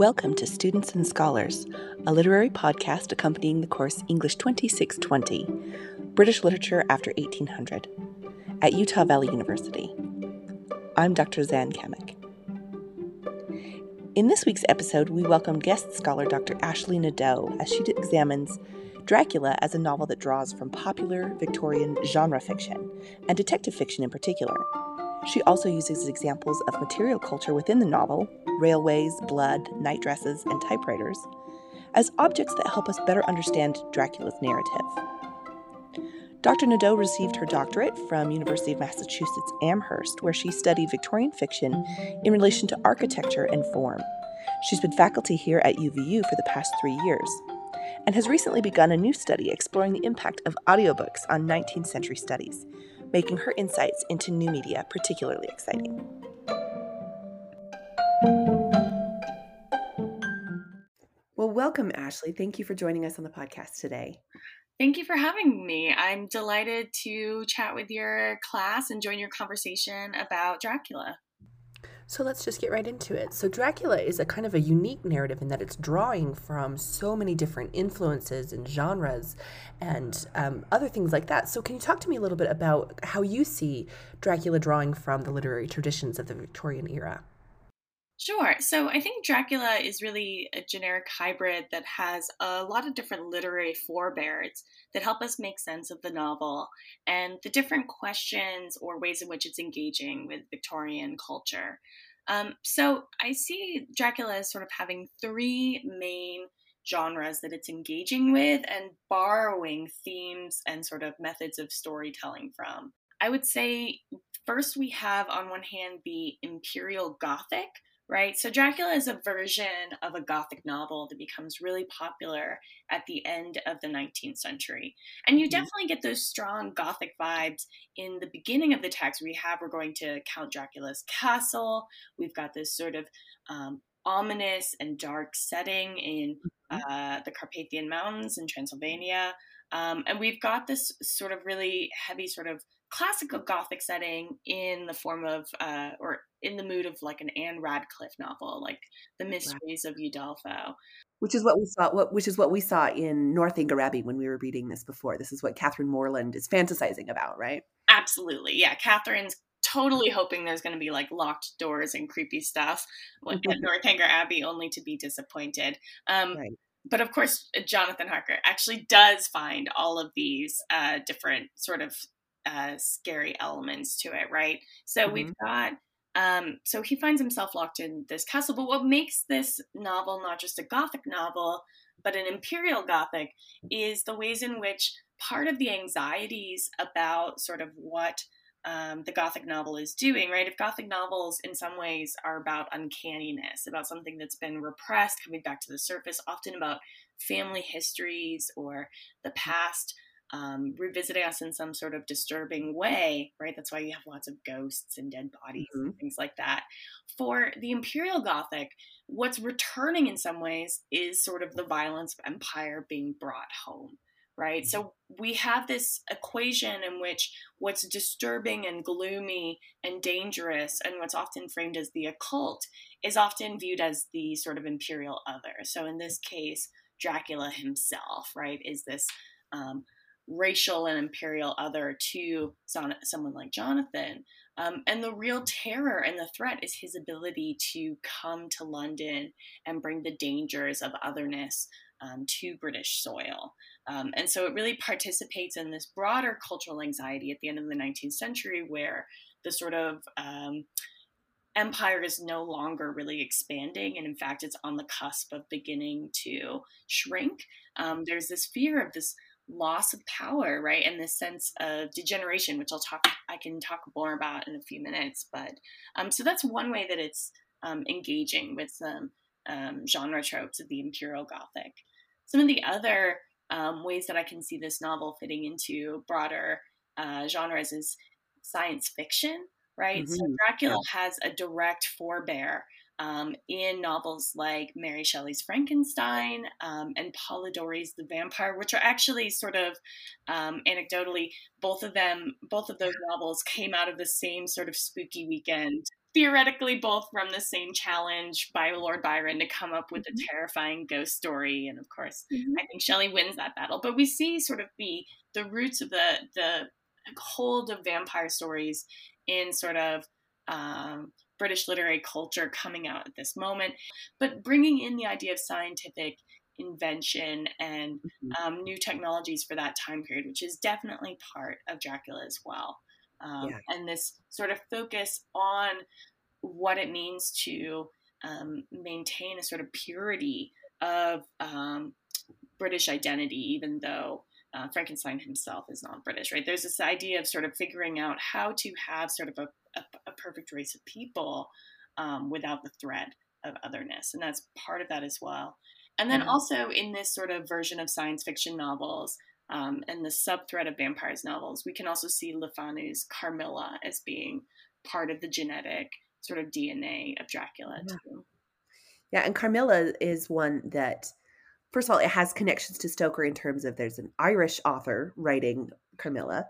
Welcome to Students and Scholars, a literary podcast accompanying the course English 2620, British Literature After 1800, at Utah Valley University. I'm Dr. Zan Kamek. In this week's episode, we welcome guest scholar Dr. Ashley Nadeau as she examines Dracula as a novel that draws from popular Victorian genre fiction, and detective fiction in particular. She also uses examples of material culture within the novel railways, blood, night dresses, and typewriters as objects that help us better understand Dracula's narrative. Dr. Nadeau received her doctorate from University of Massachusetts Amherst, where she studied Victorian fiction in relation to architecture and form. She's been faculty here at UVU for the past three years and has recently begun a new study exploring the impact of audiobooks on 19th century studies, making her insights into new media particularly exciting. Well, welcome, Ashley. Thank you for joining us on the podcast today. Thank you for having me. I'm delighted to chat with your class and join your conversation about Dracula. So let's just get right into it. So, Dracula is a kind of a unique narrative in that it's drawing from so many different influences and genres and um, other things like that. So, can you talk to me a little bit about how you see Dracula drawing from the literary traditions of the Victorian era? Sure. So I think Dracula is really a generic hybrid that has a lot of different literary forebears that help us make sense of the novel and the different questions or ways in which it's engaging with Victorian culture. Um, so I see Dracula as sort of having three main genres that it's engaging with and borrowing themes and sort of methods of storytelling from. I would say first we have on one hand the Imperial Gothic right? So Dracula is a version of a Gothic novel that becomes really popular at the end of the 19th century. And you mm-hmm. definitely get those strong Gothic vibes in the beginning of the text. We have, we're going to Count Dracula's castle. We've got this sort of um, ominous and dark setting in mm-hmm. uh, the Carpathian Mountains in Transylvania. Um, and we've got this sort of really heavy sort of classical gothic setting in the form of uh, or in the mood of like an Ann Radcliffe novel, like The Mysteries right. of Udolpho. Which is what we saw. What which is what we saw in Northanger Abbey when we were reading this before. This is what Catherine Morland is fantasizing about, right? Absolutely, yeah. Catherine's totally hoping there's going to be like locked doors and creepy stuff at Northanger Abbey, only to be disappointed. Um, right but of course, Jonathan Harker actually does find all of these uh, different sort of uh, scary elements to it, right? So mm-hmm. we've got um, so he finds himself locked in this castle. But what makes this novel not just a Gothic novel, but an Imperial Gothic is the ways in which part of the anxieties about sort of what um, the Gothic novel is doing, right? If Gothic novels in some ways are about uncanniness, about something that's been repressed coming back to the surface, often about family histories or the past um, revisiting us in some sort of disturbing way, right? That's why you have lots of ghosts and dead bodies mm-hmm. and things like that. For the Imperial Gothic, what's returning in some ways is sort of the violence of empire being brought home, right? Mm-hmm. So we have this equation in which what's disturbing and gloomy and dangerous and what's often framed as the occult is often viewed as the sort of imperial other. So in this case, Dracula himself, right, is this um, racial and imperial other to someone like Jonathan. Um, and the real terror and the threat is his ability to come to London and bring the dangers of otherness um, to British soil. Um, and so it really participates in this broader cultural anxiety at the end of the 19th century where the sort of um, empire is no longer really expanding and in fact it's on the cusp of beginning to shrink um, there's this fear of this loss of power, right? And this sense of degeneration, which I'll talk, I can talk more about in a few minutes. But um, so that's one way that it's um, engaging with some um, genre tropes of the Imperial Gothic. Some of the other um, ways that I can see this novel fitting into broader uh, genres is science fiction, right? Mm-hmm. So Dracula yeah. has a direct forebear um, in novels like Mary Shelley's Frankenstein um, and Polidori's The Vampyre, which are actually sort of um, anecdotally, both of them, both of those novels came out of the same sort of spooky weekend theoretically both from the same challenge by Lord Byron to come up with mm-hmm. a terrifying ghost story. And of course, mm-hmm. I think Shelley wins that battle. But we see sort of the the roots of the the hold of vampire stories in sort of um, British literary culture coming out at this moment, but bringing in the idea of scientific invention and mm-hmm. um, new technologies for that time period, which is definitely part of Dracula as well. Um, yeah. And this sort of focus on what it means to um, maintain a sort of purity of um, British identity, even though uh, Frankenstein himself is not British, right? There's this idea of sort of figuring out how to have sort of a, a, a perfect race of people um, without the threat of otherness. And that's part of that as well. And then also in this sort of version of science fiction novels um, and the sub threat of vampires novels, we can also see Le Fanu's Carmilla as being part of the genetic sort of DNA of Dracula yeah. too. Yeah, and Carmilla is one that, first of all, it has connections to Stoker in terms of there's an Irish author writing Carmilla.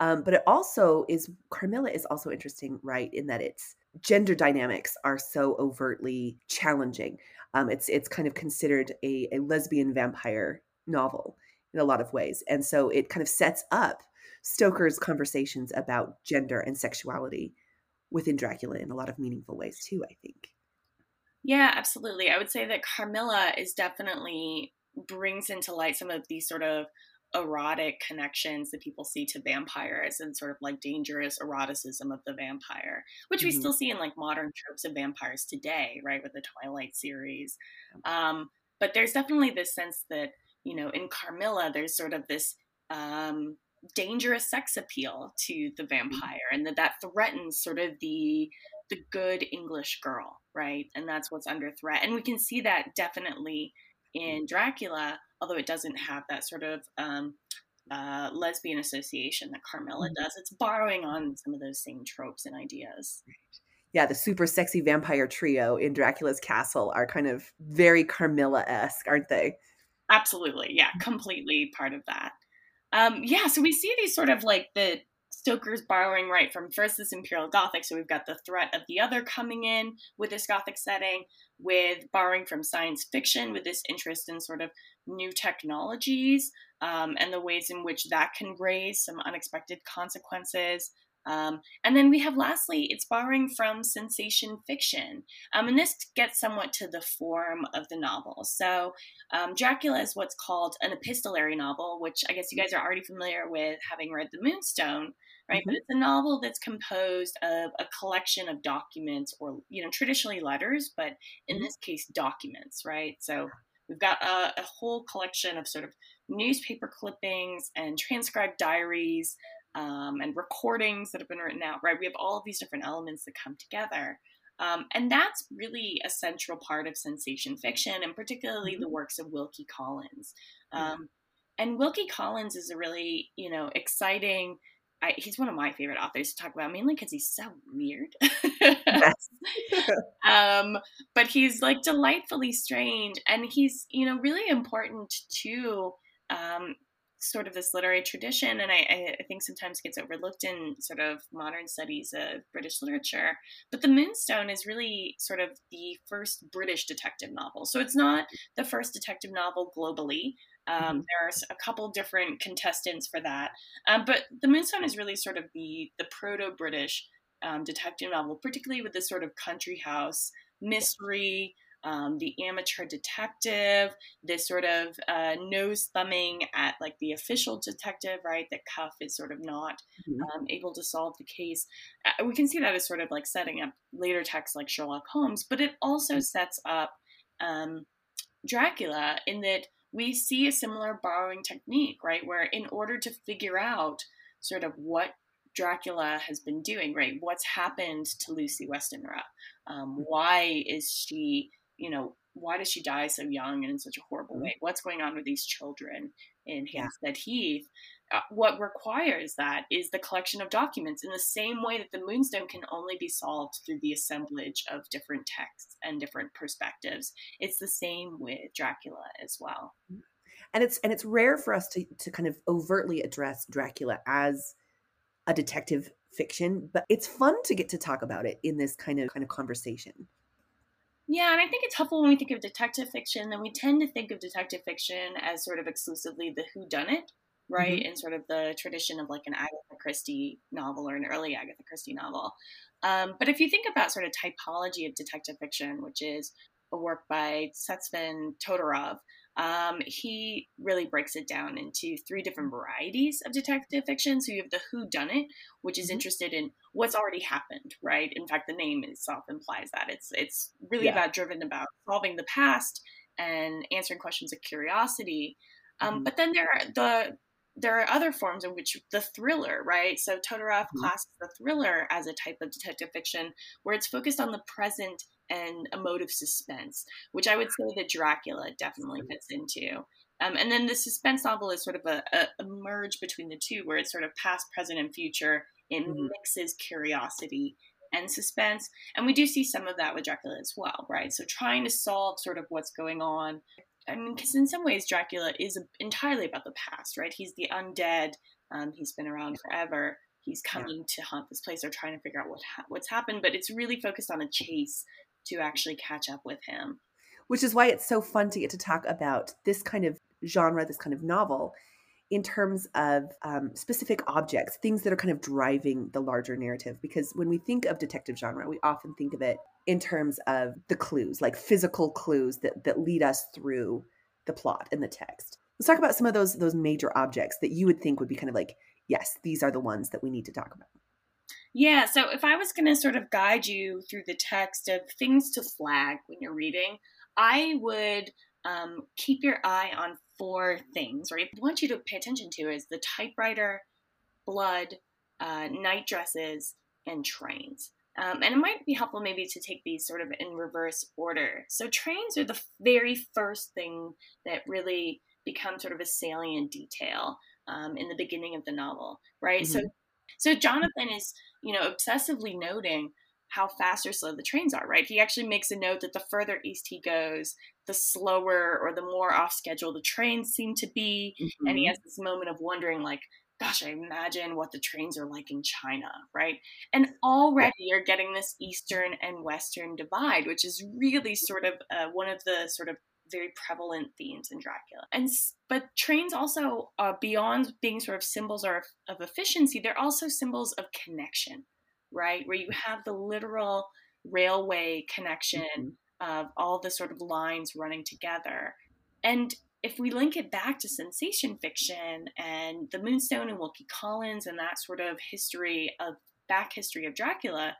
Um, but it also is Carmilla is also interesting, right? In that its gender dynamics are so overtly challenging. Um, it's it's kind of considered a, a lesbian vampire novel in a lot of ways, and so it kind of sets up Stoker's conversations about gender and sexuality within Dracula in a lot of meaningful ways too. I think. Yeah, absolutely. I would say that Carmilla is definitely brings into light some of these sort of erotic connections that people see to vampires and sort of like dangerous eroticism of the vampire, which mm-hmm. we still see in like modern tropes of vampires today, right, with the Twilight series. Um, but there's definitely this sense that, you know, in Carmilla, there's sort of this um, dangerous sex appeal to the mm-hmm. vampire and that that threatens sort of the the good english girl right and that's what's under threat and we can see that definitely in dracula although it doesn't have that sort of um, uh, lesbian association that Carmilla mm-hmm. does. It's borrowing on some of those same tropes and ideas. Yeah, the super sexy vampire trio in Dracula's castle are kind of very Carmilla esque, aren't they? Absolutely. Yeah, completely part of that. Um, yeah, so we see these sort of like the Stoker's borrowing right from first this Imperial Gothic, so we've got the threat of the other coming in with this Gothic setting, with borrowing from science fiction, with this interest in sort of new technologies um, and the ways in which that can raise some unexpected consequences. Um, and then we have lastly, it's borrowing from sensation fiction. Um, and this gets somewhat to the form of the novel. So, um, Dracula is what's called an epistolary novel, which I guess you guys are already familiar with having read The Moonstone, right? Mm-hmm. But it's a novel that's composed of a collection of documents or, you know, traditionally letters, but in mm-hmm. this case, documents, right? So, we've got a, a whole collection of sort of newspaper clippings and transcribed diaries um, and recordings that have been written out, right? We have all of these different elements that come together. Um, and that's really a central part of sensation fiction, and particularly mm-hmm. the works of Wilkie Collins. Um, and Wilkie Collins is a really, you know, exciting. I, he's one of my favorite authors to talk about, mainly because he's so weird. um, but he's like delightfully strange, and he's, you know, really important to um, sort of this literary tradition, and I, I, think sometimes gets overlooked in sort of modern studies of British literature. But The Moonstone is really sort of the first British detective novel. So it's not the first detective novel globally. Um, mm-hmm. There's a couple different contestants for that, um, but The Moonstone is really sort of the the proto British um, detective novel, particularly with this sort of country house mystery um, the amateur detective, this sort of uh, nose thumbing at like the official detective, right? That Cuff is sort of not mm-hmm. um, able to solve the case. Uh, we can see that as sort of like setting up later texts like Sherlock Holmes, but it also sets up um, Dracula in that we see a similar borrowing technique, right? Where in order to figure out sort of what Dracula has been doing, right? What's happened to Lucy Westenra? Um, mm-hmm. why is she you know, why does she die so young and in such a horrible mm-hmm. way? What's going on with these children in Hampstead yeah. Heath? Uh, what requires that is the collection of documents in the same way that the moonstone can only be solved through the assemblage of different texts and different perspectives. It's the same with dracula as well. And it's and it's rare for us to to kind of overtly address dracula as a detective fiction, but it's fun to get to talk about it in this kind of kind of conversation. Yeah, and I think it's helpful when we think of detective fiction, then we tend to think of detective fiction as sort of exclusively the who done it, right? Mm-hmm. In sort of the tradition of like an Agatha Christie novel or an early Agatha Christie novel. Um, but if you think about sort of typology of detective fiction, which is a work by Tzvetan Todorov, um, he really breaks it down into three different varieties of detective fiction. So you have the who done it, which is mm-hmm. interested in what's already happened, right? In fact, the name itself implies that it's it's really yeah. about driven about solving the past and answering questions of curiosity. Um, mm-hmm. But then there are the there are other forms in which the thriller, right? So Todorov mm-hmm. classes the thriller as a type of detective fiction where it's focused on the present and emotive suspense, which I would say that Dracula definitely fits into. Um, and then the suspense novel is sort of a, a, a, merge between the two, where it's sort of past, present, and future. It mm-hmm. mixes curiosity and suspense. And we do see some of that with Dracula as well, right? So trying to solve sort of what's going on. I mean, because in some ways, Dracula is entirely about the past, right? He's the undead. Um, he's been around forever. He's coming yeah. to haunt this place. They're trying to figure out what ha- what's happened, but it's really focused on a chase to actually catch up with him. Which is why it's so fun to get to talk about this kind of genre, this kind of novel, in terms of um, specific objects, things that are kind of driving the larger narrative. Because when we think of detective genre, we often think of it in terms of the clues, like physical clues that, that lead us through the plot and the text. Let's talk about some of those those major objects that you would think would be kind of like, yes, these are the ones that we need to talk about. Yeah, so if I was going to sort of guide you through the text of things to flag when you're reading, I would um, keep your eye on four things, right? I want you to pay attention to is the typewriter, blood, uh, night dresses, and trains. Um, and it might be helpful maybe to take these sort of in reverse order. So trains are the very first thing that really become sort of a salient detail um, in the beginning of the novel, right? Mm-hmm. So so Jonathan is, you know, obsessively noting how fast or slow the trains are, right? He actually makes a note that the further east he goes, the slower or the more off schedule the trains seem to be. Mm-hmm. And he mm-hmm. has this moment of wondering, like, gosh, I imagine what the trains are like in China, right? And already you're getting this Eastern and Western divide, which is really sort of uh, one of the sort of very prevalent themes in Dracula. And but trains also uh, beyond being sort of symbols of, of efficiency, they're also symbols of connection, right? Where you have the literal railway connection mm-hmm. Of all the sort of lines running together. And if we link it back to sensation fiction and the Moonstone and Wilkie Collins and that sort of history of back history of Dracula,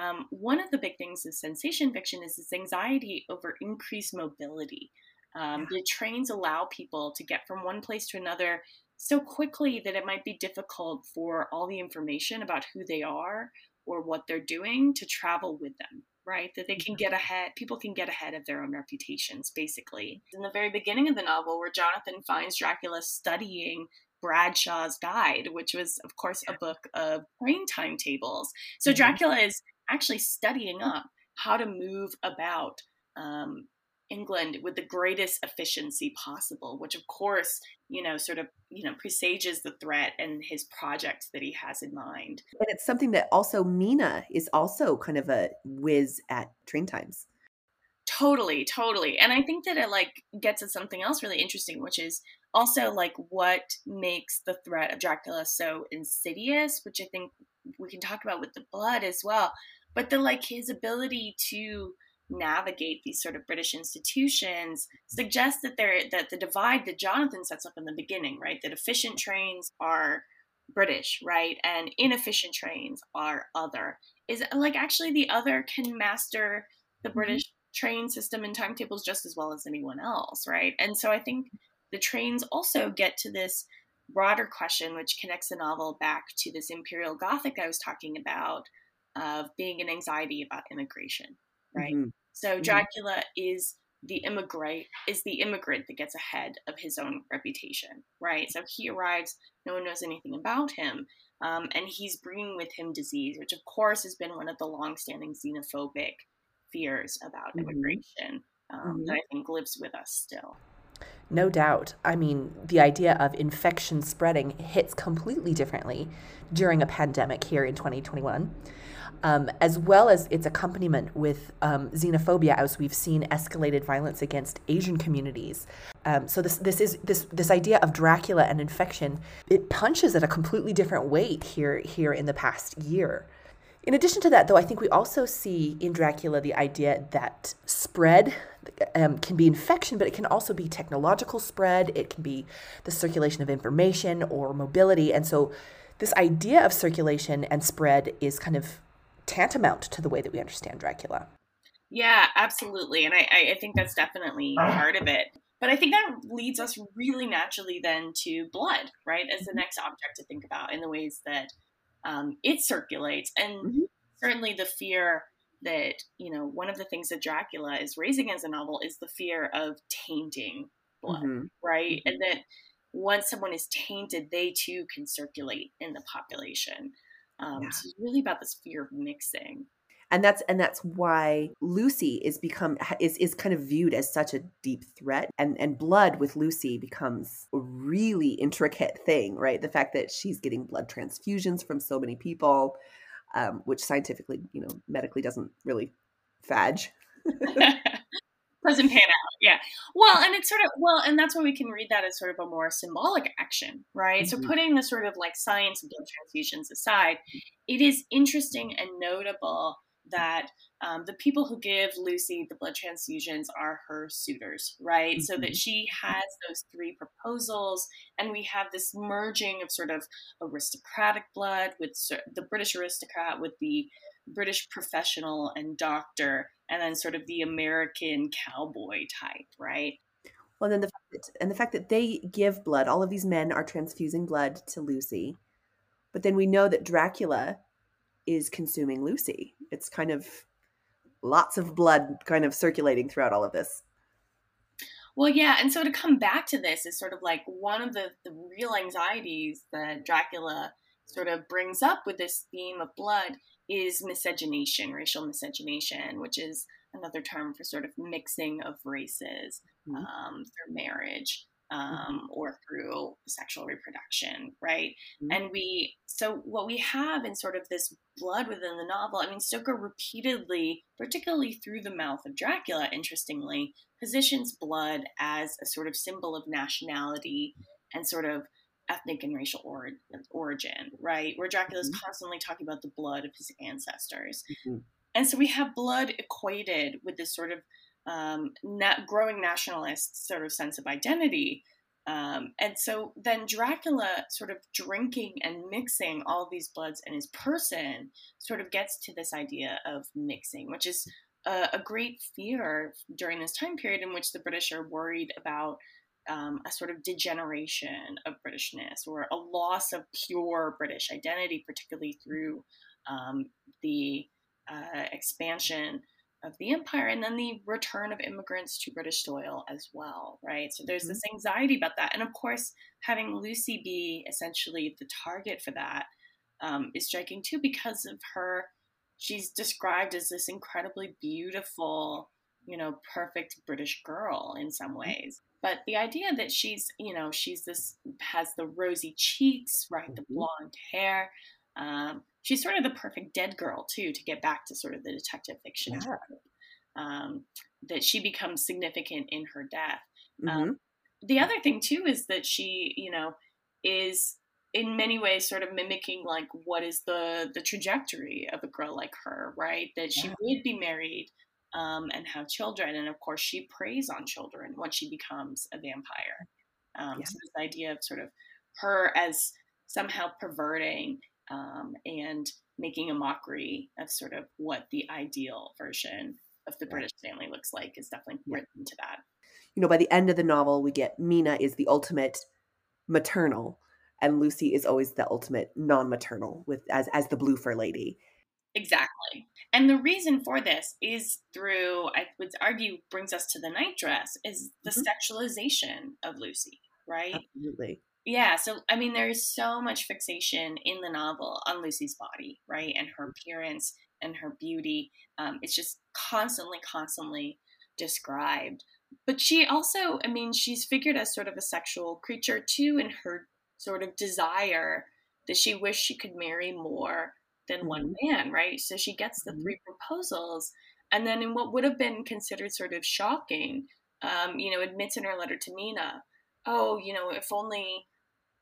um, one of the big things of sensation fiction is this anxiety over increased mobility. Um, yeah. The trains allow people to get from one place to another so quickly that it might be difficult for all the information about who they are or what they're doing to travel with them right that they can get ahead people can get ahead of their own reputations basically. In the very beginning of the novel where jonathan finds dracula studying bradshaw's guide which was of course a book of train timetables. So mm-hmm. dracula is actually studying up how to move about um, England with the greatest efficiency possible, which of course, you know, sort of, you know, presages the threat and his project that he has in mind. And it's something that also Mina is also kind of a whiz at train times. Totally, totally. And I think that it like gets at something else really interesting, which is also like what makes the threat of Dracula so insidious, which I think we can talk about with the blood as well. But the like his ability to navigate these sort of British institutions suggests that there that the divide that Jonathan sets up in the beginning, right? That efficient trains are British, right? And inefficient trains are other. Is like actually the other can master the mm-hmm. British train system and timetables just as well as anyone else, right? And so I think the trains also get to this broader question, which connects the novel back to this imperial Gothic I was talking about of being an anxiety about immigration, right? Mm-hmm. So mm-hmm. Dracula mm-hmm. is the immigrant is the immigrant that gets ahead of his own reputation, right? So he arrives, no one knows anything about him, um, and he's bringing with him disease, which of course has been one of the long-standing xenophobic fears about mm-hmm. immigration um, mm-hmm. that I think lives with us still. No doubt. I mean, the idea of infection spreading hits completely differently during a pandemic here in 2021. Um, as well as its accompaniment with um, xenophobia, as we've seen escalated violence against Asian communities. Um, so this this is this this idea of Dracula and infection. It punches at a completely different weight here here in the past year. In addition to that, though, I think we also see in Dracula the idea that spread um, can be infection, but it can also be technological spread. It can be the circulation of information or mobility. And so, this idea of circulation and spread is kind of tantamount to the way that we understand Dracula. Yeah, absolutely. And I, I think that's definitely part of it. But I think that leads us really naturally then to blood, right, as the mm-hmm. next object to think about in the ways that um, it circulates. And mm-hmm. certainly the fear that, you know, one of the things that Dracula is raising as a novel is the fear of tainting blood, mm-hmm. right? Mm-hmm. And that once someone is tainted, they too can circulate in the population. Um, yeah. So it's really about this fear of mixing. And that's and that's why Lucy is become is is kind of viewed as such a deep threat and and blood with Lucy becomes a really intricate thing right? The fact that she's getting blood transfusions from so many people um, which scientifically you know medically doesn't really fadge doesn't pan out yeah well and it's sort of well and that's why we can read that as sort of a more symbolic action right mm-hmm. so putting the sort of like science of blood transfusions aside it is interesting and notable that um, the people who give Lucy the blood transfusions are her suitors, right? Mm-hmm. So that mm-hmm. she has those three proposals, and we have this merging of sort of aristocratic blood with the British aristocrat with the British professional and doctor, and then sort of the American cowboy type, right? Well, and then the fact that, and the fact that they give blood, all of these men are transfusing blood to Lucy, but then we know that Dracula is consuming Lucy. It's kind of lots of blood kind of circulating throughout all of this. Well, yeah, and so to come back to this is sort of like one of the, the real anxieties that Dracula sort of brings up with this theme of blood is miscegenation, racial miscegenation, which is another term for sort of mixing of races mm-hmm. um, through marriage. Mm-hmm. um, or through sexual reproduction, right? Mm-hmm. And we, so what we have in sort of this blood within the novel, I mean, Stoker repeatedly, particularly through the mouth of Dracula, interestingly, positions blood as a sort of symbol of nationality and sort of ethnic and racial or- origin, right? Where Dracula is mm-hmm. constantly talking about the blood of his ancestors. Mm-hmm. And so we have blood equated with this sort of um, na- growing nationalist sort of sense of identity. Um, and so then Dracula sort of drinking and mixing all these bloods in his person sort of gets to this idea of mixing, which is a, a great fear during this time period in which the British are worried about um, a sort of degeneration of Britishness or a loss of pure British identity, particularly through um, the uh, expansion of the empire and then the return of immigrants to British soil as well, right? So there's mm-hmm. this anxiety about that. And of course, having Lucy be essentially the target for that um, is striking too because of her. She's described as this incredibly beautiful, you know, perfect British girl in some mm-hmm. ways. But the idea that she's, you know, she's this, has the rosy cheeks, right? The mm-hmm. blonde hair. Um, she's sort of the perfect dead girl too to get back to sort of the detective fiction yeah. um, that she becomes significant in her death um, mm-hmm. um, the other thing too is that she you know is in many ways sort of mimicking like what is the the trajectory of a girl like her right that she yeah. would be married um, and have children and of course she preys on children once she becomes a vampire um, yeah. so this idea of sort of her as somehow perverting um, and making a mockery of sort of what the ideal version of the British family looks like is definitely written to that. You know, by the end of the novel, we get Mina is the ultimate maternal, and Lucy is always the ultimate non-maternal with as as the bloofer lady. Exactly. And the reason for this is through, I would argue, brings us to the night dress, is the mm-hmm. sexualization of Lucy, right? Absolutely. Yeah, so I mean, there is so much fixation in the novel on Lucy's body, right, and her appearance and her beauty. Um, it's just constantly, constantly described. but she also, I mean, she's figured as sort of a sexual creature too in her sort of desire that she wished she could marry more than mm-hmm. one man, right? So she gets the mm-hmm. three proposals. And then in what would have been considered sort of shocking, um, you know, admits in her letter to Mina, oh, you know, if only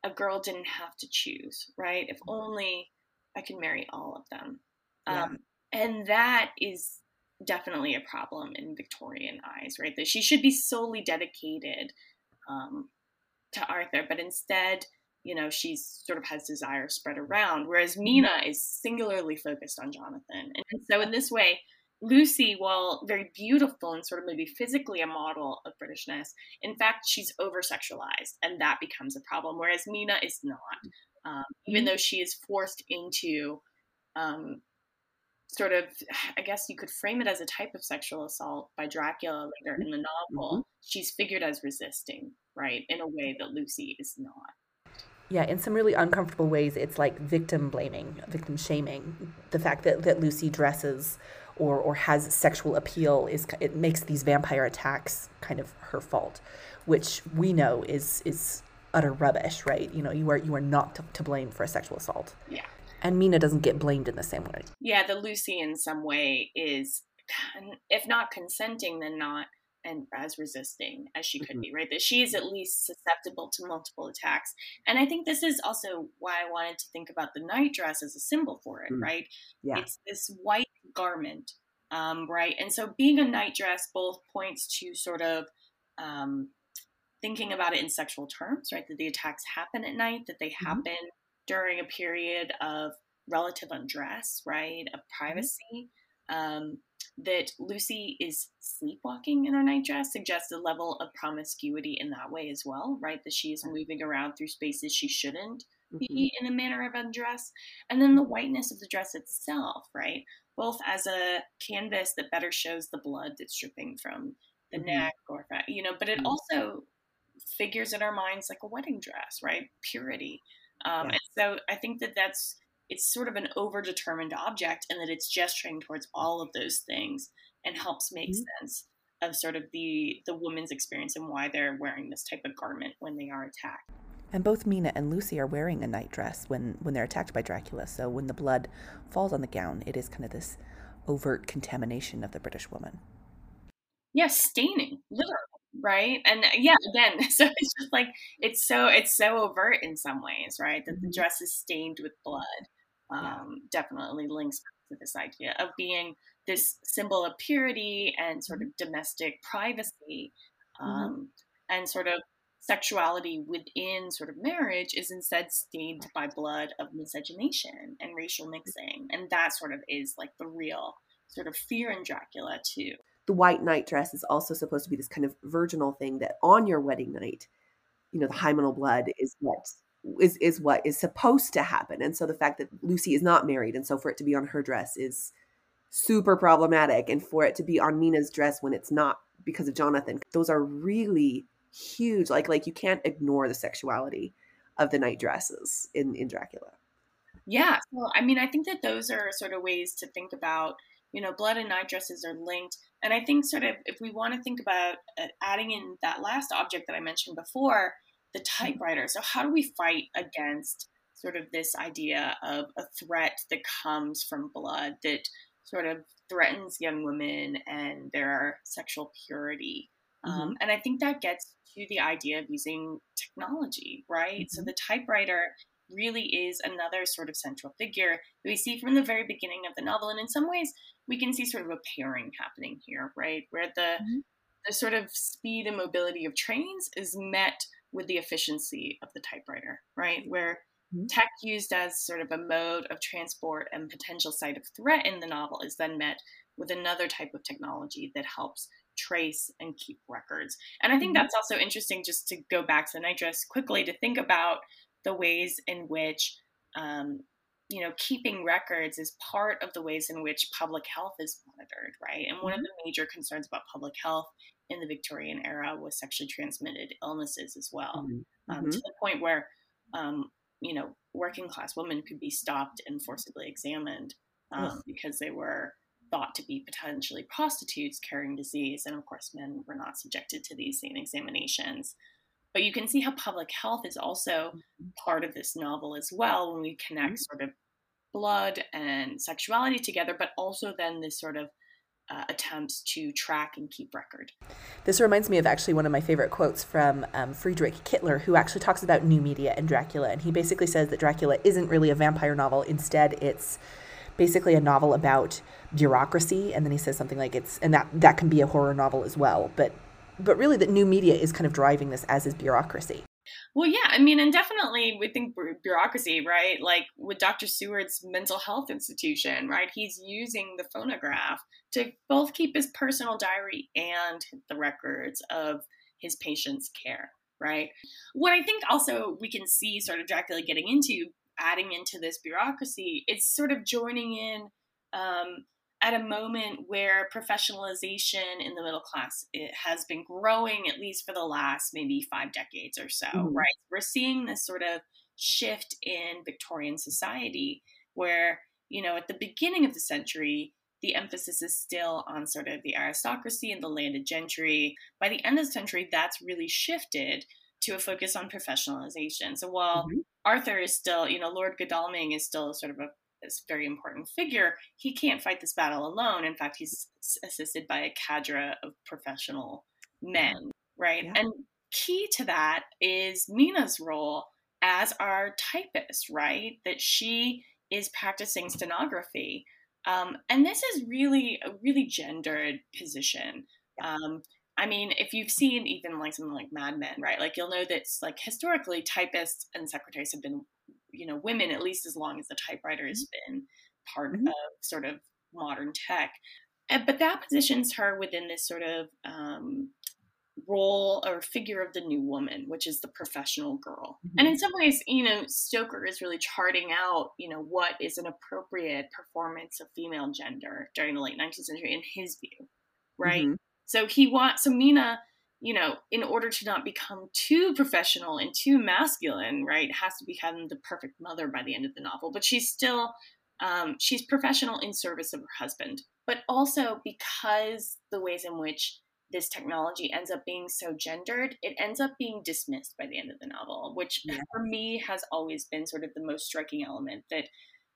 a girl didn't have to choose, right? If mm-hmm. only I could marry all of them. Yeah. Um, and that is definitely a problem in Victorian eyes, right? That she should be solely dedicated um, to Arthur, but instead, you know, she's sort of has desire spread around, whereas mm-hmm. Mina is singularly focused on Jonathan. And so, in this way, Lucy, while very beautiful and sort of maybe physically a model of Britishness, in fact, she's over sexualized, and that becomes a problem. Whereas Mina is not, um, even mm-hmm. though she is forced into um, sort of, I guess you could frame it as a type of sexual assault by Dracula later in the novel. Mm-hmm. She's figured as resisting, right, in a way that Lucy is not. Yeah, in some really uncomfortable ways, it's like victim blaming, victim shaming. The fact that, that Lucy dresses or, or has sexual appeal is it makes these vampire attacks kind of her fault, which we know is is utter rubbish, right? You know, you are you are not to, to blame for a sexual assault. Yeah and Mina doesn't get blamed in the same way. Yeah, the Lucy in some way is, if not consenting, then not and as resisting as she could mm-hmm. be, right? That she is at least susceptible to multiple attacks. And I think this is also why I wanted to think about the night dress as a symbol for it, mm. right? Yeah. It's this white garment, um, right? And so being a night dress both points to sort of um, thinking about it in sexual terms, right? That the attacks happen at night, that they mm-hmm. happen during a period of relative undress, right, of mm-hmm. privacy. Um, that Lucy is sleepwalking in her nightdress suggests a level of promiscuity in that way as well, right? That she is moving around through spaces she shouldn't be mm-hmm. in a manner of undress. And then the whiteness of the dress itself, right? Both as a canvas that better shows the blood that's dripping from the mm-hmm. neck or, you know, but it mm-hmm. also figures in our minds like a wedding dress, right? Purity. Um, yeah. And so I think that that's it's sort of an overdetermined object, and that it's gesturing towards all of those things and helps make mm-hmm. sense of sort of the the woman's experience and why they're wearing this type of garment when they are attacked. And both Mina and Lucy are wearing a nightdress when when they're attacked by Dracula. So when the blood falls on the gown, it is kind of this overt contamination of the British woman. Yes, yeah, staining, literally right and uh, yeah again so it's just like it's so it's so overt in some ways right that the mm-hmm. dress is stained with blood um, definitely links to this idea of being this symbol of purity and sort of domestic privacy mm-hmm. um, mm-hmm. and sort of sexuality within sort of marriage is instead stained by blood of miscegenation and racial mixing and that sort of is like the real sort of fear in dracula too the white night dress is also supposed to be this kind of virginal thing that on your wedding night, you know, the hymenal blood is what is is what is supposed to happen. And so the fact that Lucy is not married and so for it to be on her dress is super problematic and for it to be on Mina's dress when it's not because of Jonathan. Those are really huge like like you can't ignore the sexuality of the night dresses in in Dracula. Yeah. Well, I mean, I think that those are sort of ways to think about you know, blood and night dresses are linked. And I think, sort of, if we want to think about uh, adding in that last object that I mentioned before, the typewriter. So, how do we fight against sort of this idea of a threat that comes from blood that sort of threatens young women and their sexual purity? Mm-hmm. Um, and I think that gets to the idea of using technology, right? Mm-hmm. So, the typewriter really is another sort of central figure that we see from the very beginning of the novel. And in some ways, we can see sort of a pairing happening here, right? Where the mm-hmm. the sort of speed and mobility of trains is met with the efficiency of the typewriter, right? Where mm-hmm. tech used as sort of a mode of transport and potential site of threat in the novel is then met with another type of technology that helps trace and keep records. And I think mm-hmm. that's also interesting just to go back to the night dress quickly to think about the ways in which um, you know, keeping records is part of the ways in which public health is monitored, right? And one of mm-hmm. the major concerns about public health in the Victorian era was sexually transmitted illnesses as well, mm-hmm. Um, to mm-hmm. the point where, um, you know, working class women could be stopped and forcibly examined um, because they were thought to be potentially prostitutes carrying disease. And of course, men were not subjected to these same examinations. But you can see how public health is also mm-hmm. part of this novel as well when we connect mm-hmm. sort of blood and sexuality together, but also then this sort of uh, attempts to track and keep record. This reminds me of actually one of my favorite quotes from um, Friedrich Kittler, who actually talks about new media and Dracula. And he basically says that Dracula isn't really a vampire novel. Instead, it's basically a novel about bureaucracy. And then he says something like it's, and that, that can be a horror novel as well. But, but really, that new media is kind of driving this as is bureaucracy. Well, yeah, I mean, and definitely we think bureaucracy, right? Like with Dr. Seward's mental health institution, right? He's using the phonograph to both keep his personal diary and the records of his patients' care, right? What I think also we can see sort of Dracula getting into, adding into this bureaucracy, it's sort of joining in um, at a moment where professionalization in the middle class it has been growing at least for the last maybe five decades or so mm-hmm. right we're seeing this sort of shift in victorian society where you know at the beginning of the century the emphasis is still on sort of the aristocracy and the landed gentry by the end of the century that's really shifted to a focus on professionalization so while mm-hmm. arthur is still you know lord godalming is still sort of a this very important figure, he can't fight this battle alone. In fact, he's assisted by a cadre of professional men, right? Yeah. And key to that is Mina's role as our typist, right? That she is practicing stenography. Um, and this is really a really gendered position. Um, I mean, if you've seen even like something like Mad Men, right? Like you'll know that like historically typists and secretaries have been you know women at least as long as the typewriter has mm-hmm. been part mm-hmm. of sort of modern tech but that positions her within this sort of um, role or figure of the new woman which is the professional girl mm-hmm. and in some ways you know stoker is really charting out you know what is an appropriate performance of female gender during the late 19th century in his view right mm-hmm. so he wants so mina you know, in order to not become too professional and too masculine, right, has to become the perfect mother by the end of the novel. But she's still, um, she's professional in service of her husband. But also because the ways in which this technology ends up being so gendered, it ends up being dismissed by the end of the novel, which yeah. for me has always been sort of the most striking element that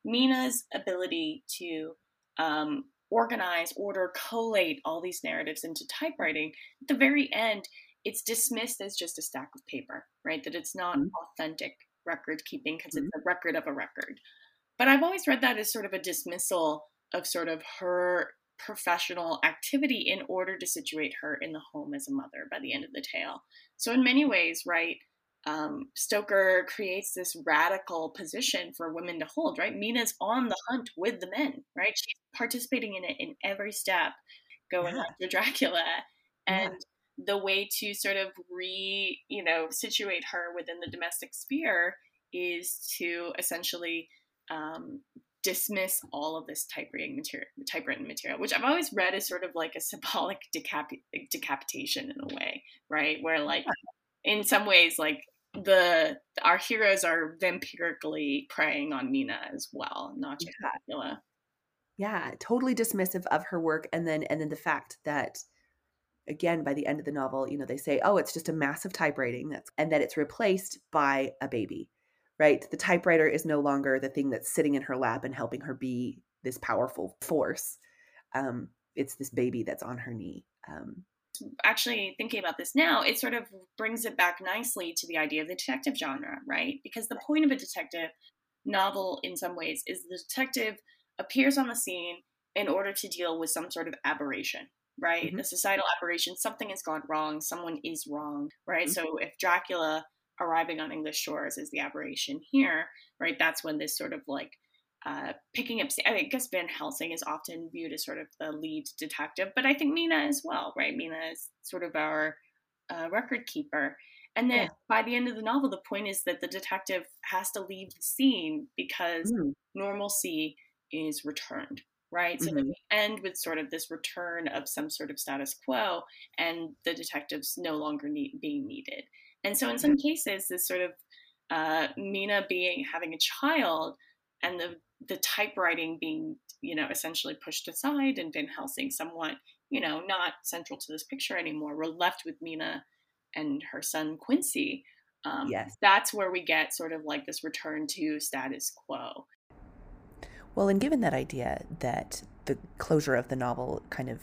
Mina's ability to um, organize, order, collate all these narratives into typewriting, at the very end, it's dismissed as just a stack of paper, right? That it's not mm-hmm. authentic record keeping because mm-hmm. it's a record of a record. But I've always read that as sort of a dismissal of sort of her professional activity in order to situate her in the home as a mother by the end of the tale. So, in many ways, right, um, Stoker creates this radical position for women to hold, right? Mina's on the hunt with the men, right? She's participating in it in every step, going yeah. after Dracula. And yeah. the way to sort of re, you know, situate her within the domestic sphere is to essentially um, dismiss all of this typewritten material, typewritten material, which I've always read as sort of like a symbolic decap- decapitation in a way, right? Where like, in some ways, like the our heroes are vampirically preying on Mina as well, not just yeah. Dracula. Yeah, totally dismissive of her work, and then and then the fact that again by the end of the novel, you know, they say, "Oh, it's just a massive typewriting," that's and that it's replaced by a baby, right? The typewriter is no longer the thing that's sitting in her lap and helping her be this powerful force. Um, it's this baby that's on her knee. Um, actually thinking about this now, it sort of brings it back nicely to the idea of the detective genre, right? Because the point of a detective novel, in some ways, is the detective appears on the scene in order to deal with some sort of aberration, right? Mm-hmm. The societal aberration, something has gone wrong, someone is wrong, right? Mm-hmm. So if Dracula arriving on English shores is the aberration here, right? That's when this sort of like uh, picking up. I guess Van Helsing is often viewed as sort of the lead detective, but I think Mina as well, right? Mina is sort of our uh, record keeper. And then yeah. by the end of the novel, the point is that the detective has to leave the scene because mm. normalcy is returned, right? Mm-hmm. So we end with sort of this return of some sort of status quo, and the detectives no longer need, being needed. And so in some cases, this sort of uh, Mina being having a child and the the typewriting being, you know, essentially pushed aside and Van Helsing somewhat, you know, not central to this picture anymore. We're left with Mina and her son Quincy. Um, yes. That's where we get sort of like this return to status quo. Well, and given that idea that the closure of the novel kind of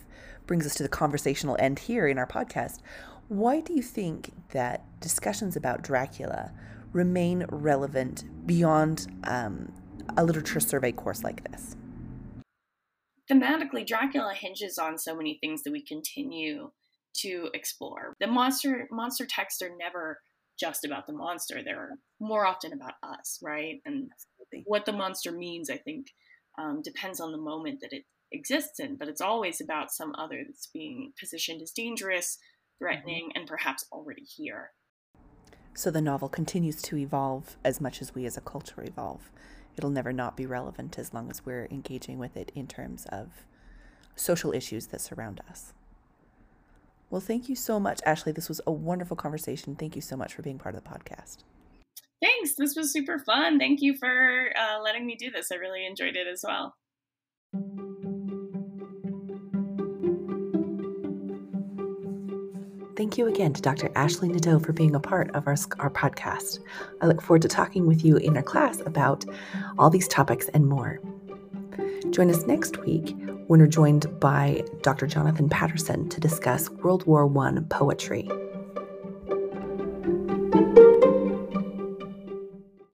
brings us to the conversational end here in our podcast, why do you think that discussions about Dracula remain relevant beyond um, a literature survey course like this? Thematically, Dracula hinges on so many things that we continue to explore. The monster monster texts are never just about the monster; they're more often about us, right? And. What the monster means, I think, um, depends on the moment that it exists in. But it's always about some other that's being positioned as dangerous, threatening, mm-hmm. and perhaps already here. So the novel continues to evolve as much as we as a culture evolve. It'll never not be relevant as long as we're engaging with it in terms of social issues that surround us. Well, thank you so much, Ashley. This was a wonderful conversation. Thank you so much for being part of the podcast. Thanks. This was super fun. Thank you for uh, letting me do this. I really enjoyed it as well. Thank you again to Dr. Ashley Nadeau for being a part of our, our podcast. I look forward to talking with you in our class about all these topics and more. Join us next week when we're joined by Dr. Jonathan Patterson to discuss World War I poetry.